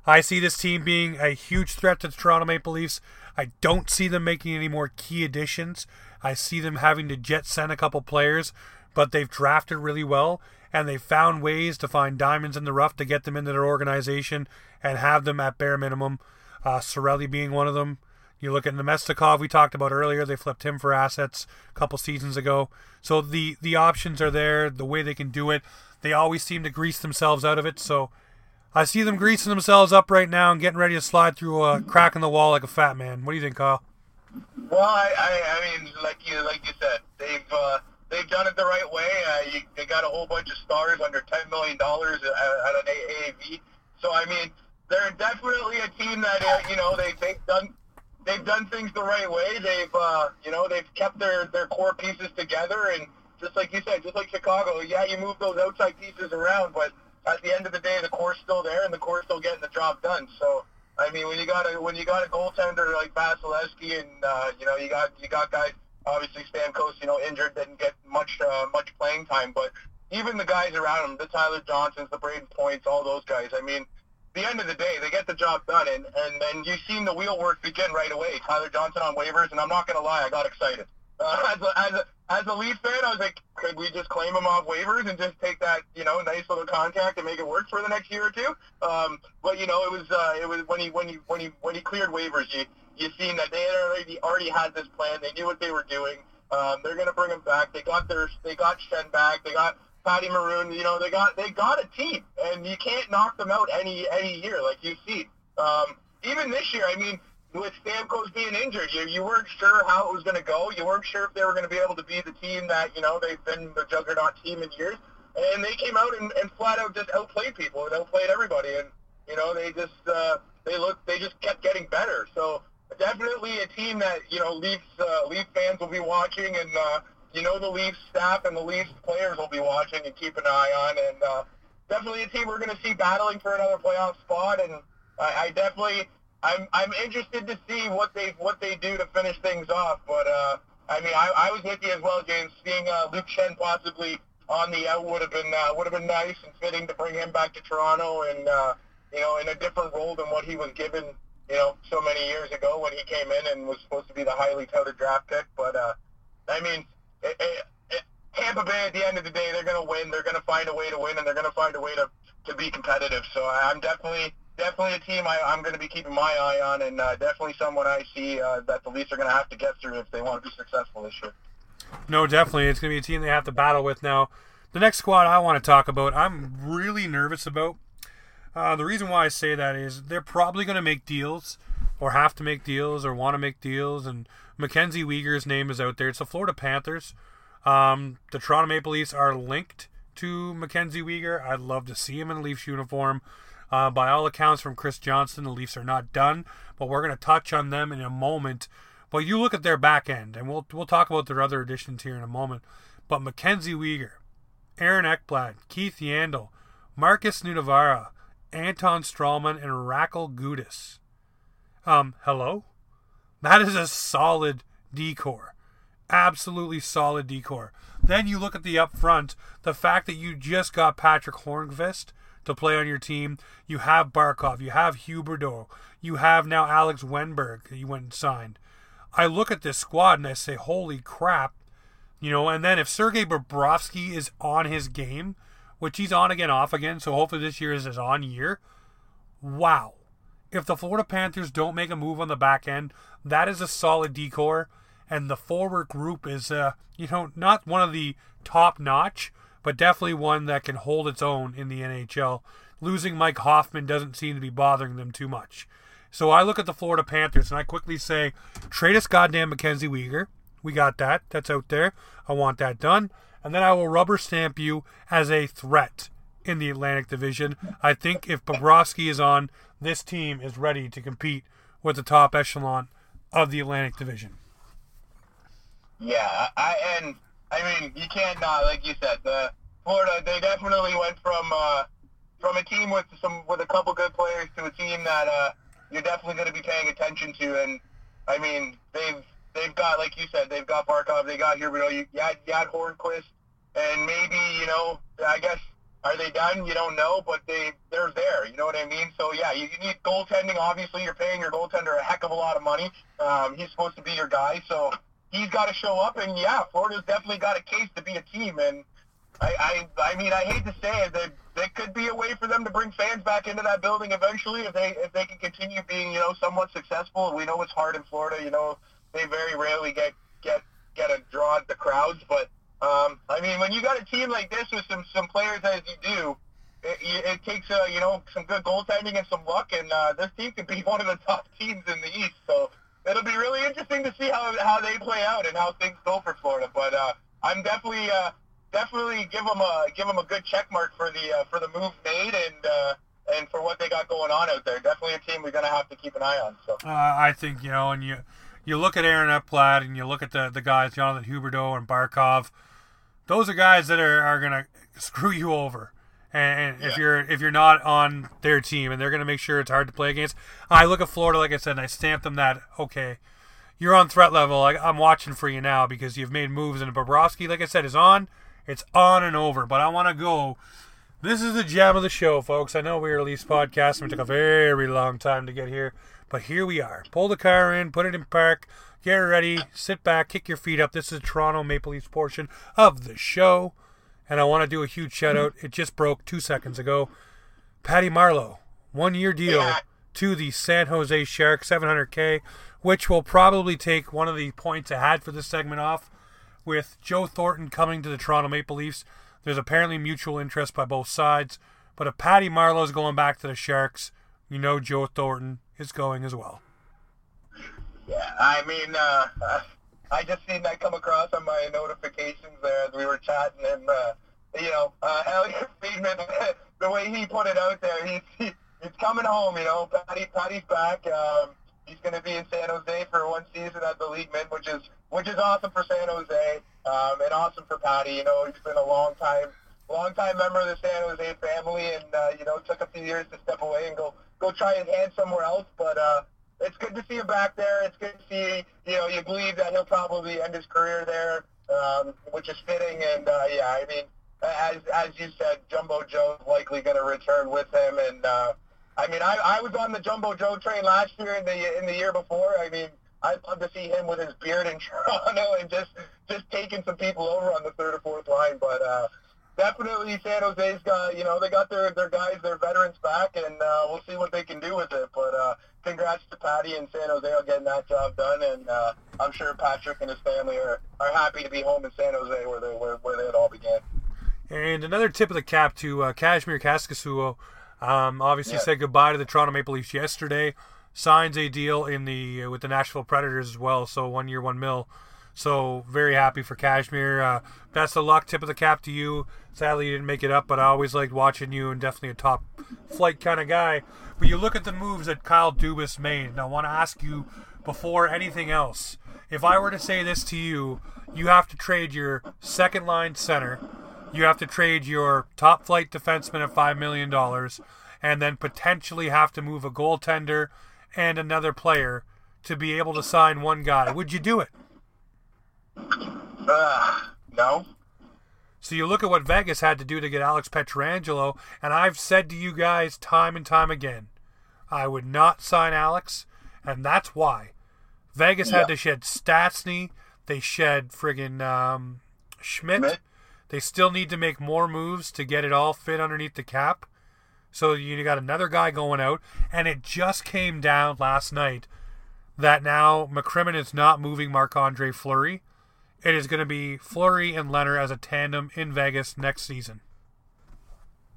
I see this team being a huge threat to the Toronto Maple Leafs. I don't see them making any more key additions. I see them having to jet send a couple players, but they've drafted really well and they've found ways to find diamonds in the rough to get them into their organization and have them at bare minimum. Uh, Cirelli being one of them. You look at Namestnikov, we talked about earlier. They flipped him for assets a couple seasons ago. So the the options are there. The way they can do it, they always seem to grease themselves out of it. So I see them greasing themselves up right now and getting ready to slide through a crack in the wall like a fat man. What do you think, Kyle? Well, I, I, I mean, like you, like you said, they've uh, they've done it the right way. Uh, you, they got a whole bunch of stars under ten million dollars at, at an AAV. So I mean, they're definitely a team that uh, you know they they've done they've done things the right way. They've uh, you know they've kept their their core pieces together, and just like you said, just like Chicago, yeah, you move those outside pieces around, but at the end of the day, the core's still there, and the core's still getting the job done. So I mean, when you got a when you got a goaltender like Vasilevskiy, and uh, you know you got you got guys obviously Stamkos, you know, injured, didn't get much uh, much playing time, but even the guys around him, the Tyler Johnsons, the Brayden Points, all those guys. I mean, the end of the day, they get the job done, and and then you've seen the wheel work begin right away. Tyler Johnson on waivers, and I'm not gonna lie, I got excited. Uh, as, a, as, a, as a Leaf fan, I was like, could we just claim him off waivers and just take that, you know, nice little contract and make it work for the next year or two? Um, but you know, it was uh, it was when he when he when he when he cleared waivers, you you seen that they had already already had this plan. They knew what they were doing. Um, they're gonna bring him back. They got their they got Schenn back. They got Patty Maroon. You know, they got they got a team, and you can't knock them out any any year like you see. Um, even this year, I mean, with Stamkos being injured, you, you weren't sure how it was going to go. You weren't sure if they were going to be able to be the team that, you know, they've been the juggernaut team in years. And they came out and, and flat out just outplayed people and outplayed everybody. And, you know, they just, uh, they look, they just kept getting better. So definitely a team that, you know, Leafs, uh, Leaf fans will be watching and, uh, you know, the Leafs staff and the Leafs players will be watching and keep an eye on. And, uh, definitely a team we're going to see battling for another playoff spot. And I, I definitely, I'm I'm interested to see what they what they do to finish things off. But uh, I mean, I, I was with you as well, James. Seeing uh, Luke Schenn possibly on the out would have been uh, would have been nice and fitting to bring him back to Toronto and uh, you know in a different role than what he was given you know so many years ago when he came in and was supposed to be the highly touted draft pick. But uh, I mean. It, it, it, Tampa Bay, at the end of the day, they're going to win. They're going to find a way to win, and they're going to find a way to, to be competitive. So I'm definitely definitely a team I, I'm going to be keeping my eye on, and uh, definitely someone I see uh, that the Leafs are going to have to get through if they want to be successful this year. No, definitely, it's going to be a team they have to battle with now. The next squad I want to talk about, I'm really nervous about. Uh, the reason why I say that is they're probably going to make deals, or have to make deals, or want to make deals, and Mackenzie Weegar's name is out there. It's the Florida Panthers. Um, the Toronto Maple Leafs are linked to Mackenzie Weegar. I'd love to see him in Leafs uniform. Uh, by all accounts from Chris Johnson, the Leafs are not done, but we're going to touch on them in a moment. But you look at their back end, and we'll we'll talk about their other additions here in a moment. But Mackenzie Weegar, Aaron Ekblad, Keith Yandle, Markus Nutivaara, Anton Stralman, and Radko Gudas. Um, hello? That is a solid decor. Absolutely solid decor. Then you look at the up front, the fact that you just got Patrick Hornqvist to play on your team. You have Barkov, you have Huberdeau, you have now Alex Wennberg that you went and signed. I look at this squad and I say, holy crap. You know, and then if Sergei Bobrovsky is on his game, which he's on again, off again, so hopefully this year is his on year. Wow. If the Florida Panthers don't make a move on the back end, that is a solid decor. And the forward group is, uh, you know, not one of the top notch, but definitely one that can hold its own in the NHL. Losing Mike Hoffman doesn't seem to be bothering them too much. So I look at the Florida Panthers and I quickly say, trade us goddamn Mackenzie Weegar. We got that. That's out there. I want that done and then I will rubber stamp you as a threat in the Atlantic Division. I think if Bobrovsky is on, this team is ready to compete with the top echelon of the Atlantic Division. Yeah, I and I mean you can't not like you said the Florida they definitely went from uh, from a team with some with a couple good players to a team that uh, you're definitely going to be paying attention to and I mean they've they've got like you said they've got Barkov they got Huberdeau you, you had, you had Hornqvist and maybe you know, I guess are they done? You don't know, but they they're there. You know what I mean? So yeah, you, you need goaltending. Obviously, you're paying your goaltender a heck of a lot of money. Um, he's supposed to be your guy, so he's got to show up. And yeah, Florida's definitely got a case to be a team. And I I, I mean, I hate to say it, that there could be a way for them to bring fans back into that building eventually if they if they can continue being you know somewhat successful. We know it's hard in Florida. You know, they very rarely get get get a draw at the crowds, but um, I mean, when you got a team like this with some some players as you do, it, it takes uh, you know some good goaltending and some luck, and uh, this team could be *laughs* one of the top teams in the East. So it'll be really interesting to see how how they play out and how things go for Florida. But uh, I'm definitely uh, definitely give them a give them a good check mark for the uh, for the move made and. Uh, and for what they got going on out there, definitely a team we're going to have to keep an eye on. So uh, I think you know, and you you look at Aaron Ekblad and you look at the the guys Jonathan Huberdeau and Barkov those are guys that are, are gonna screw you over. And, yeah. if you're if you're not on their team, and they're gonna make sure it's hard to play against. I look at Florida, like I said, and I stamp them that okay, you're on threat level. I, I'm watching for you now because you've made moves, and Bobrovsky, like I said, is on. It's on and over. But I want to go. This is the jam of the show, folks. I know we're released podcast and it took a very long time to get here, but here we are. Pull the car in, put it in park, Get ready, sit back, kick your feet up. This is the Toronto Maple Leafs portion of the show. And I want to do a huge shout out. It just broke two seconds ago. Patty Marleau, one year deal to the San Jose Sharks, 700K, which will probably take one of the points I had for this segment off. With Joe Thornton coming to the Toronto Maple Leafs, there's apparently mutual interest by both sides. But if Patty Marleau is going back to the Sharks, you know Joe Thornton is going as well. Yeah, I mean, uh, I just seen that come across on my notifications there as we were chatting, and uh, you know, uh, *laughs* Elliotte Friedman, *laughs* the way he put it out there, he's he, he's coming home. You know, Patty Patty's back. Um, he's going to be in San Jose for one season as the league man, which is which is awesome for San Jose, um, and awesome for Patty. You know, he's been a long time long time member of the San Jose family, and uh, you know, took a few years to step away and go go try his hand somewhere else, but. uh it's good to see him back there. It's good to see, you know, you believe that he'll probably end his career there, um, which is fitting. And uh, yeah, I mean, as as you said, Jumbo Joe's likely going to return with him. And uh, I mean, I, I was on the Jumbo Joe train last year and the in the year before. I mean, I'd love to see him with his beard in *laughs* Toronto and just just taking some people over on the third or fourth line. But uh, definitely San Jose's got, you know, they got their, their guys, their veterans back, and uh, we'll see what they can do with it. But uh, congrats to Patty and San Jose on getting that job done, and uh, I'm sure Patrick and his family are, are happy to be home in San Jose where they where, where it all began. And another tip of the cap to uh, Kasimir Kaskisuo. Um, obviously, yeah. said goodbye to the Toronto Maple Leafs yesterday. Signs a deal in the uh, with the Nashville Predators as well. So one year, one mil. So very happy for Kashmir. Uh, best of luck. Tip of the cap to you. Sadly, you didn't make it up, but I always liked watching you, and definitely a top flight kind of guy. But you look at the moves that Kyle Dubas made, and I want to ask you before anything else. If I were to say this to you, you have to trade your second line center, you have to trade your top flight defenseman at $5 million, and then potentially have to move a goaltender and another player to be able to sign one guy. Would you do it? Uh, no. So you look at what Vegas had to do to get Alex Pietrangelo, and I've said to you guys time and time again, I would not sign Alex, and that's why. Vegas yeah. had to shed Stastny. They shed friggin' um, Schmidt. Schmidt. They still need to make more moves to get it all fit underneath the cap. So you got another guy going out, and it just came down last night that now McCrimmon is not moving Marc Andre Fleury. It is going to be Fleury and Lehner as a tandem in Vegas next season.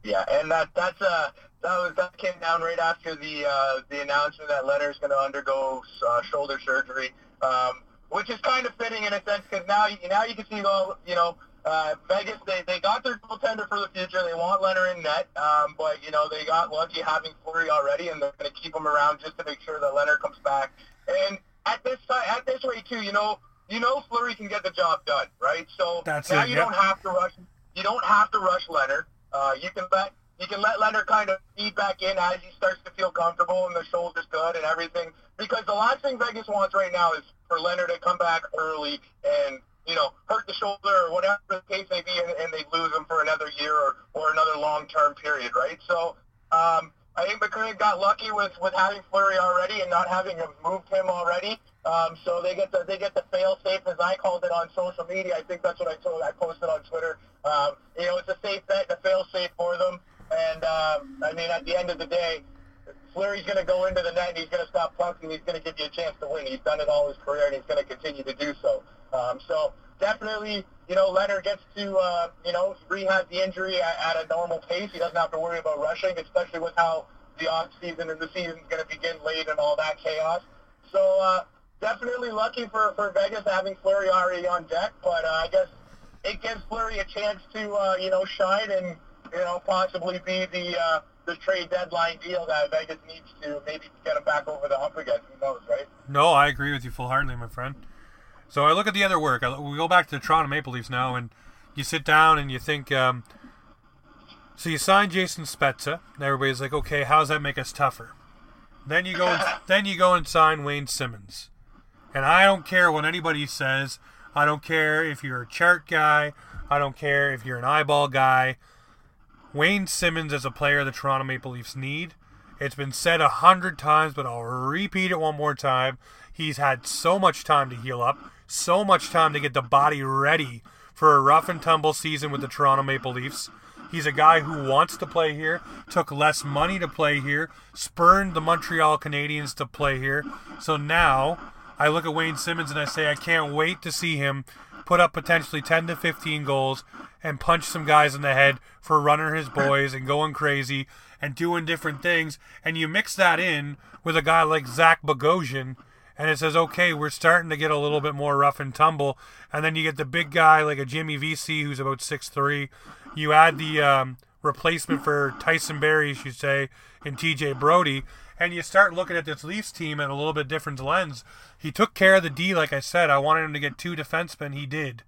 Yeah, and that that's uh that was that came down right after the uh, the announcement that Lehner's going to undergo uh, shoulder surgery, um, which is kind of fitting in a sense because now now you can see all you know uh, Vegas they, they got their goaltender for the future. They want Lehner in net, um, but you know they got lucky having Fleury already, and they're going to keep him around just to make sure that Lehner comes back. And at this time, at this rate too, you know you know Fleury can get the job done, right? So That's now it, you yep. don't have to rush. You don't have to rush Lehner. Uh, you can let you can let Lehner kind of feed back in as he starts to feel comfortable and the shoulder's good and everything. Because the last thing Vegas wants right now is for Lehner to come back early and you know hurt the shoulder or whatever the case may be, and, and they lose him for another year or, or another long-term period, right? So. Um, I think McCurry got lucky with, with having Fleury already and not having moved him already. Um, so they get the they get the fail safe as I called it on social media. I think that's what I told I posted on Twitter. Um, you know, it's a safe bet, a fail safe for them. And um, I mean, at the end of the day, Fleury's going to go into the net and he's going to stop pucking. He's going to give you a chance to win. He's done it all his career and he's going to continue to do so. Um, so definitely, you know, Lehner gets to, uh, you know, rehab the injury at, at a normal pace. He doesn't have to worry about rushing, especially with how the off season and the season's going to begin late and all that chaos. So uh, definitely lucky for, for Vegas having Fleury already on deck, but uh, I guess it gives Fleury a chance to, uh, you know, shine and, you know, possibly be the uh, the trade deadline deal that Vegas needs to maybe get him back over the hump again. Who knows, right? No, I agree with you full-heartedly, my friend. So I look at the other work. I, we go back to the Toronto Maple Leafs now, and you sit down and you think. Um, so you sign Jason Spezza, and everybody's like, "Okay, how does that make us tougher?" Then you go, and, *laughs* then you go and sign Wayne Simmonds, and I don't care what anybody says. I don't care if you're a chart guy. I don't care if you're an eyeball guy. Wayne Simmonds is a player the Toronto Maple Leafs need. It's been said a hundred times, but I'll repeat it one more time. He's had so much time to heal up, so much time to get the body ready for a rough and tumble season with the Toronto Maple Leafs. He's a guy who wants to play here, took less money to play here, spurned the Montreal Canadiens to play here. So now I look at Wayne Simmonds and I say I can't wait to see him put up potentially 10 to 15 goals and punch some guys in the head for running his boys and going crazy and doing different things. And you mix that in with a guy like Zach Bogosian, and it says, okay, we're starting to get a little bit more rough and tumble. And then you get the big guy like a Jimmy Vesey who's about six three. You add the um, replacement for Tyson Barrie, you say, and TJ Brodie, and you start looking at this Leafs team at a little bit different lens. He took care of the D, like I said. I wanted him to get two defensemen. He did.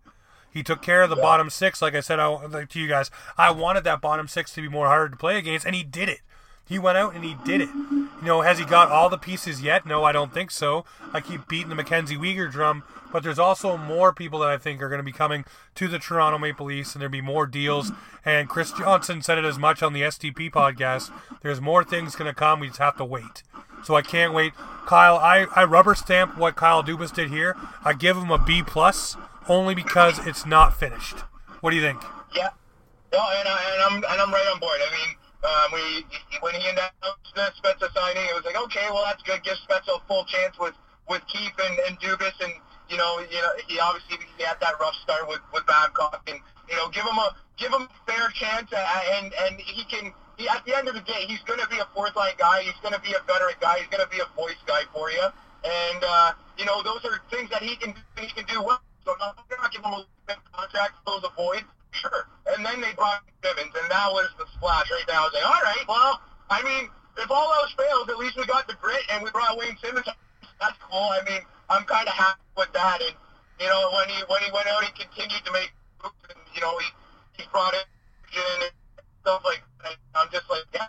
He took care of the yeah. bottom six, like I said I, like to you guys. I wanted that bottom six to be more harder to play against, and he did it. He went out and he did it. You know, has he got all the pieces yet? No, I don't think so. I keep beating the Mackenzie Weegar drum, but there's also more people that I think are going to be coming to the Toronto Maple Leafs, and there'll be more deals. And Chris Johnston said it as much on the STP podcast. There's more things going to come. We just have to wait. So I can't wait. Kyle, I, I rubber stamp what Kyle Dubas did here. I give him a B plus only because it's not finished. What do you think? Yeah. No, and, I, and I'm and I'm right on board. I mean, um, we when he announced the Spezza signing, it was like, okay, well that's good. Give Spezza a full chance with with Keefe and, and Dubas, and you know, you know, he obviously he had that rough start with with Babcock, and you know, give him a give him a fair chance, and and he can. He, at the end of the day, he's going to be a fourth line guy. He's going to be a veteran guy. He's going to be a voice guy for you. And uh, you know, those are things that he can he can do well. So I'm not going to give him a contract, fill the void. Sure. And then they brought Simmonds, and that was the splash right now. I was like, all right, well, I mean, if all else fails, at least we got the grit, and we brought Wayne Simmonds. That's cool. I mean, I'm kind of happy with that. And you know, when he when he went out, he continued to make moves, and you know, he he brought in and stuff like that. I'm just like, yeah,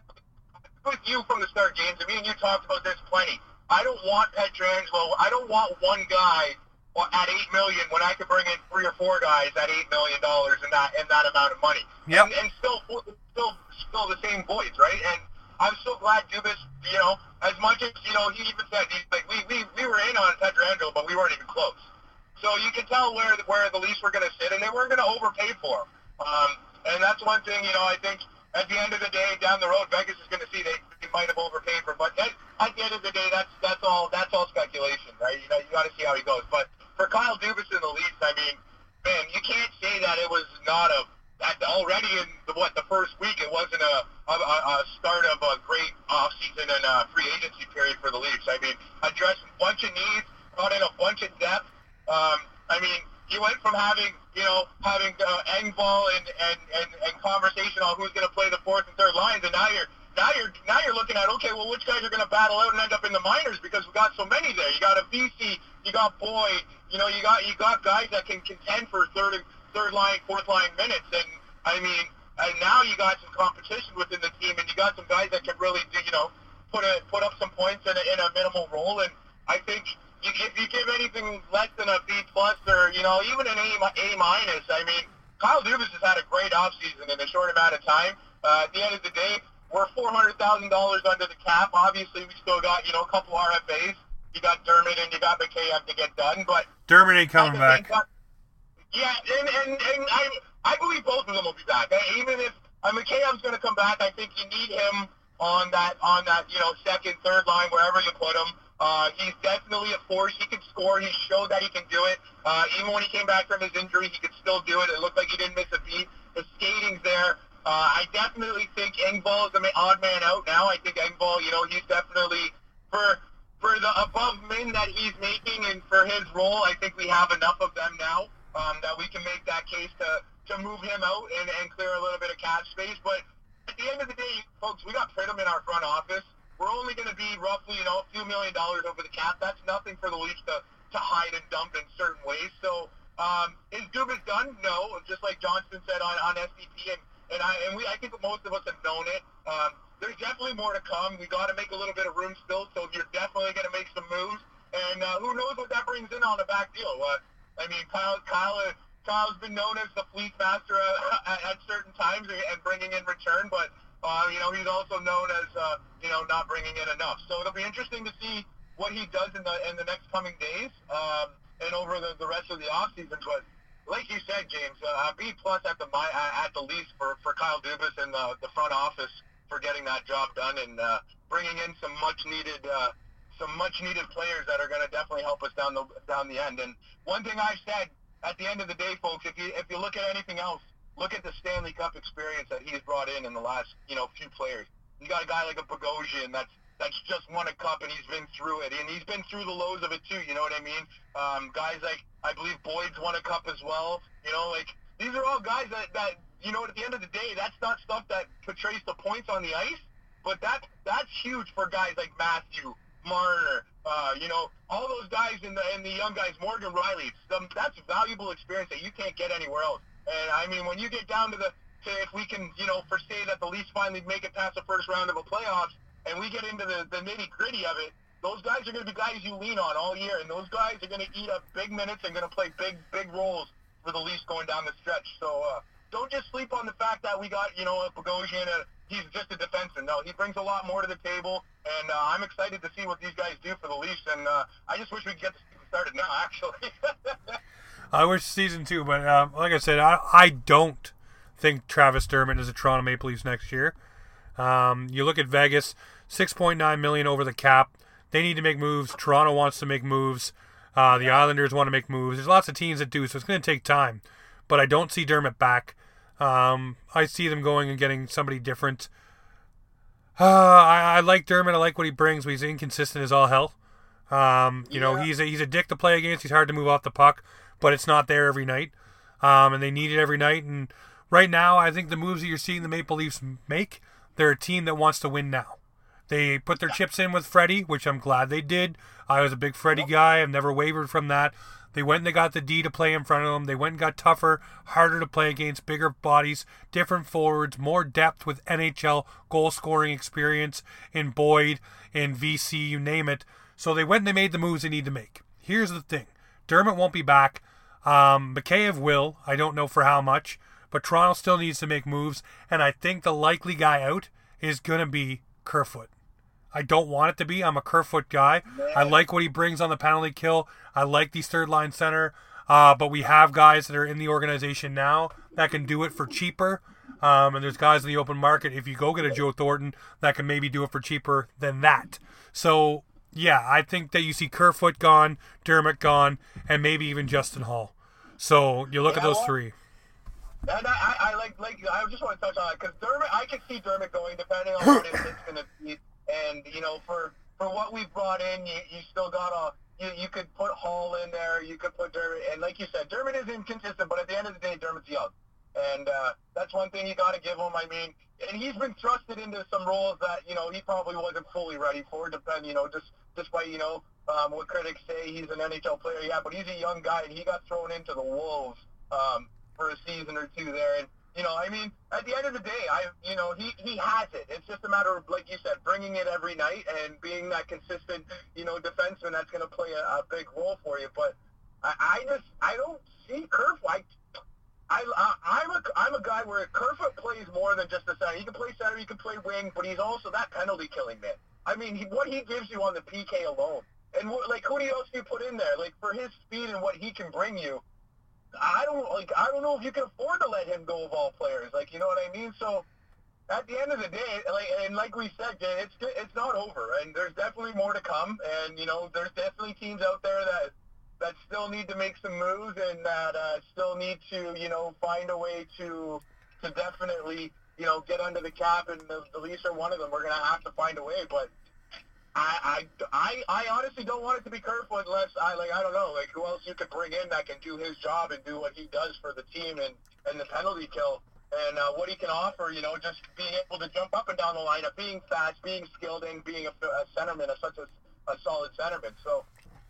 with you from the start, James. Me and you talked about this plenty. I don't want Pietrangelo. I don't want one guy at eight million when I could bring in three or four guys at eight million dollars and that and that amount of money. Yep. And, and still still still the same voice, right? And I'm so glad Dubas, you know, as much as you know, he even said he's like we we, we were in on Pietrangelo, but we weren't even close. So you can tell where where the Leafs were going to sit, and they weren't going to overpay for him. Um, and that's one thing, you know, I think at the end of the day, down the road, Vegas is going to see they, they might have overpaid for. But at, at the end of the day, that's that's all that's all speculation, right? You know, you got to see how he goes. But for Kyle Dubas in the Leafs, I mean, man, you can't say that it was not a that already in the what the first week it wasn't a a, a start of a great off season and a free agency period for the Leafs. I mean, addressed a bunch of needs, brought in a bunch of depth. Um, I mean, you went from having you know having uh, Engvall and, and and and conversation on who's going to play the fourth and third lines, and now you're now you're now you're looking at okay, well, which guys are going to battle out and end up in the minors because we got so many there. You got a Vesey, you got Boyd, you know, you got you got guys that can contend for third third line, fourth line minutes, and I mean, and now you got some competition within the team, and you got some guys that can really, you know, put a put up some points in a, in a minimal role, and I think if you give anything less than a B plus or you know even an A A minus, I mean, Kyle Dubas has had a great offseason in a short amount of time. Uh, at the end of the day, we're four hundred thousand dollars under the cap. Obviously, we still got you know a couple RFAs. You got Dermott and you got Mikheyev to get done, but Dermott ain't coming back. Time, yeah, and and and I I believe both of them will be back. Even if uh, Mikheyev's going to come back, I think you need him on that on that you know second, third line, wherever you put him. Uh, he's definitely a force. He can score. He showed that he can do it. Uh, even when he came back from his injury, he could still do it. It looked like he didn't miss a beat. The skating's there. Uh, I definitely think Engvall is the odd man out now. I think Engvall, you know, he's definitely for for the above min that he's making and for his role. I think we have enough of them now um, that we can make that case to to move him out and, and clear a little bit of cap space. But at the end of the day, folks, we got Pridham in our front office we're only going to be roughly, you know, a few million dollars over the cap. That's nothing for the Leafs to, to hide and dump in certain ways. So um, is Dubas done? No. Just like Johnston said on, on SCP, and, and, I, and we, I think most of us have known it. Um, there's definitely more to come. We got to make a little bit of room still, so you're definitely going to make some moves. And uh, who knows what that brings in on a back deal? Uh, I mean, Kyle, Kyle, Kyle's been known as the fleet master uh, *laughs* at, at certain times and bringing in return, but uh, you know, he's also known as, uh, you know, not bringing in enough. So it'll be interesting to see what he does in the in the next coming days um, and over the, the rest of the off season. But like you said, James, uh, B plus at the at the least for, for Kyle Dubas and the, the front office for getting that job done and uh, bringing in some much needed uh, some much needed players that are going to definitely help us down the down the end. And one thing I've said at the end of the day, folks, if you if you look at anything else, look at the Stanley Cup experience that he's brought in in the last, you know, few players. You got a guy like a Bogosian that's that's just won a cup and he's been through it, and he's been through the lows of it too. You know what I mean? Um, guys like I believe Boyd's won a cup as well. You know, like these are all guys that that you know at the end of the day, that's not stuff that portrays the points on the ice, but that that's huge for guys like Matthew, Marner, uh, you know, all those guys in the and the young guys, Morgan Rielly. Some, that's valuable experience that you can't get anywhere else. And I mean, when you get down to the, to if we can, you know, foresee that the Leafs finally make it past the first round of a playoffs, and we get into the, the nitty gritty of it, those guys are going to be guys you lean on all year, and those guys are going to eat up big minutes and going to play big, big roles for the Leafs going down the stretch. So uh, don't just sleep on the fact that we got, you know, a Bogosian. Uh, he's just a defenseman. No, he brings a lot more to the table, and uh, I'm excited to see what these guys do for the Leafs. And uh, I just wish we could get this started now, *laughs* actually. I wish season two, but um, like I said, I, I don't think Travis Dermott is a Toronto Maple Leafs next year. Um, you look at Vegas, six point nine million over the cap. They need to make moves. Toronto wants to make moves. Uh, the Islanders want to make moves. There's lots of teams that do, so it's going to take time. But I don't see Dermott back. Um, I see them going and getting somebody different. Uh, I, I, like Dermott. I like what he brings, but he's inconsistent as all hell. Um, you yeah. know, he's a, he's a dick to play against. He's hard to move off the puck. but it's not there every night, um, and they need it every night. And right now, I think the moves that you're seeing the Maple Leafs make, they're a team that wants to win now. They put their chips in with Freddie, which I'm glad they did. I was a big Freddie guy. I've never wavered from that. They went and they got the D to play in front of them. They went and got tougher, harder to play against, bigger bodies, different forwards, more depth with NHL goal scoring experience in Boyd, in Vesey, you name it. So they went and they made the moves they need to make. Here's the thing Dermott won't be back. Um, Mikheyev will. I don't know for how much. But Toronto still needs to make moves. And I think the likely guy out is going to be Kerfoot. I don't want it to be. I'm a Kerfoot guy. I like what he brings on the penalty kill. I like these third line center. Uh, but we have guys that are in the organization now that can do it for cheaper. Um, and there's guys in the open market, if you go get a Joe Thornton, that can maybe do it for cheaper than that. So, yeah, I think that you see Kerfoot gone, Dermott gone, and maybe even Justin Holl. So you look at those three. And I, I, I like, like, I just want to touch on it because Dermott, I can see Dermott going depending on what it's going to be. And you know, for for what we've brought in, you, you still got a you, you could put Holl in there, you could put Dermott, and like you said, Dermott is inconsistent, but at the end of the day, Dermott's young, and uh, that's one thing you got to give him. I mean, and he's been thrusted into some roles that you know he probably wasn't fully ready for, depend you know just despite you know um, what critics say he's an NHL player, yeah, but he's a young guy, and he got thrown into the wolves um, for a season or two there, and you know, I mean, at the end of the day, I, you know, he, he has it. It's just a matter of, like you said, bringing it every night and being that consistent, you know, defenseman that's going to play a, a big role for you. But I, I just, I don't see Kerfoot. I, I, I'm a, I'm a guy where Kerfoot plays more than just a center. He can play center, he can play wing, but he's also that penalty killing man. I mean, he, what he gives you on the PK alone, and what, like who else do you put in there? Like for his speed and what he can bring you, I don't like I don't know if you can afford to let him go of all players. Like you know what I mean? So at the end of the day, like and like we said, it's it's not over, and there's definitely more to come. And you know, there's definitely teams out there that that still need to make some moves and that uh, still need to you know find a way to to definitely you know get under the cap. And the, the Leafs are one of them. We're gonna have to find a way, but I, I, I honestly don't want it to be Kerfoot unless I like I don't know like who else you could bring in that can do his job and do what he does for the team and and the penalty kill and uh, what he can offer. You know, just being able to jump up and down the lineup, being fast, being skilled, and being a, a centerman, a, such a, a solid centerman. So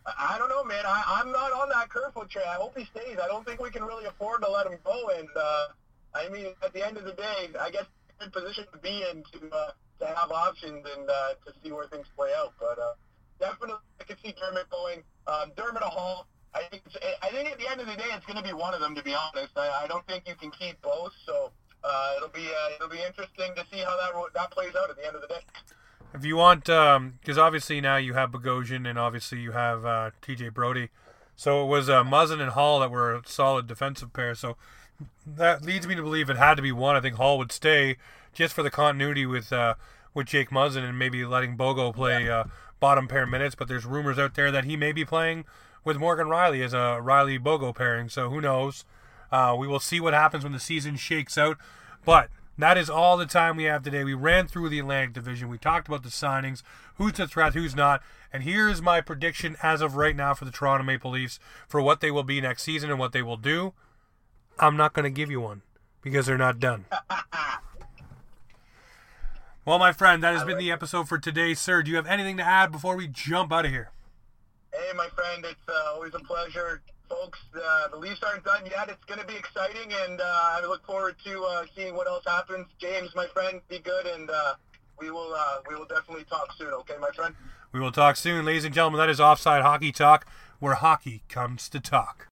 I, don't know, man. I, I'm not on that Kerfoot train. I hope he stays. I don't think we can really afford to let him go. And uh, I mean, at the end of the day, I guess good position to be in to. Uh, to have options and uh, to see where things play out. But uh, definitely, I can see Dermott going. Um, Dermott a Holl. I think I think at the end of the day, it's going to be one of them. To be honest, I, I don't think you can keep both. So uh, it'll be uh, it'll be interesting to see how that that plays out at the end of the day. If you want, because um, obviously now you have Bogosian and obviously you have uh, T.J. Brodie, so it was uh, Muzzin and Holl that were a solid defensive pair. So that leads me to believe it had to be one. I think Holl would stay just for the continuity with uh, with Jake Muzzin and maybe letting Bogo play uh, bottom pair minutes. But there's rumors out there that he may be playing with Morgan Rielly as a Rielly Bogo pairing. So who knows? Uh, we will see what happens when the season shakes out. But that is all the time we have today. We ran through the Atlantic Division. We talked about the signings, who's a threat, who's not. And here's my prediction as of right now for the Toronto Maple Leafs for what they will be next season and what they will do. I'm not going to give you one because they're not done. *laughs* Well, my friend, that has been the episode for today, sir. Do you have anything to add before we jump out of here? Hey, my friend, it's uh, always a pleasure. Folks, uh, the Leafs aren't done yet. It's going to be exciting, and uh, I look forward to uh, seeing what else happens. James, my friend, be good, and uh, we will uh, we will definitely talk soon. Okay, my friend. We will talk soon, ladies and gentlemen. That is Offside Hockey Talk, where hockey comes to talk.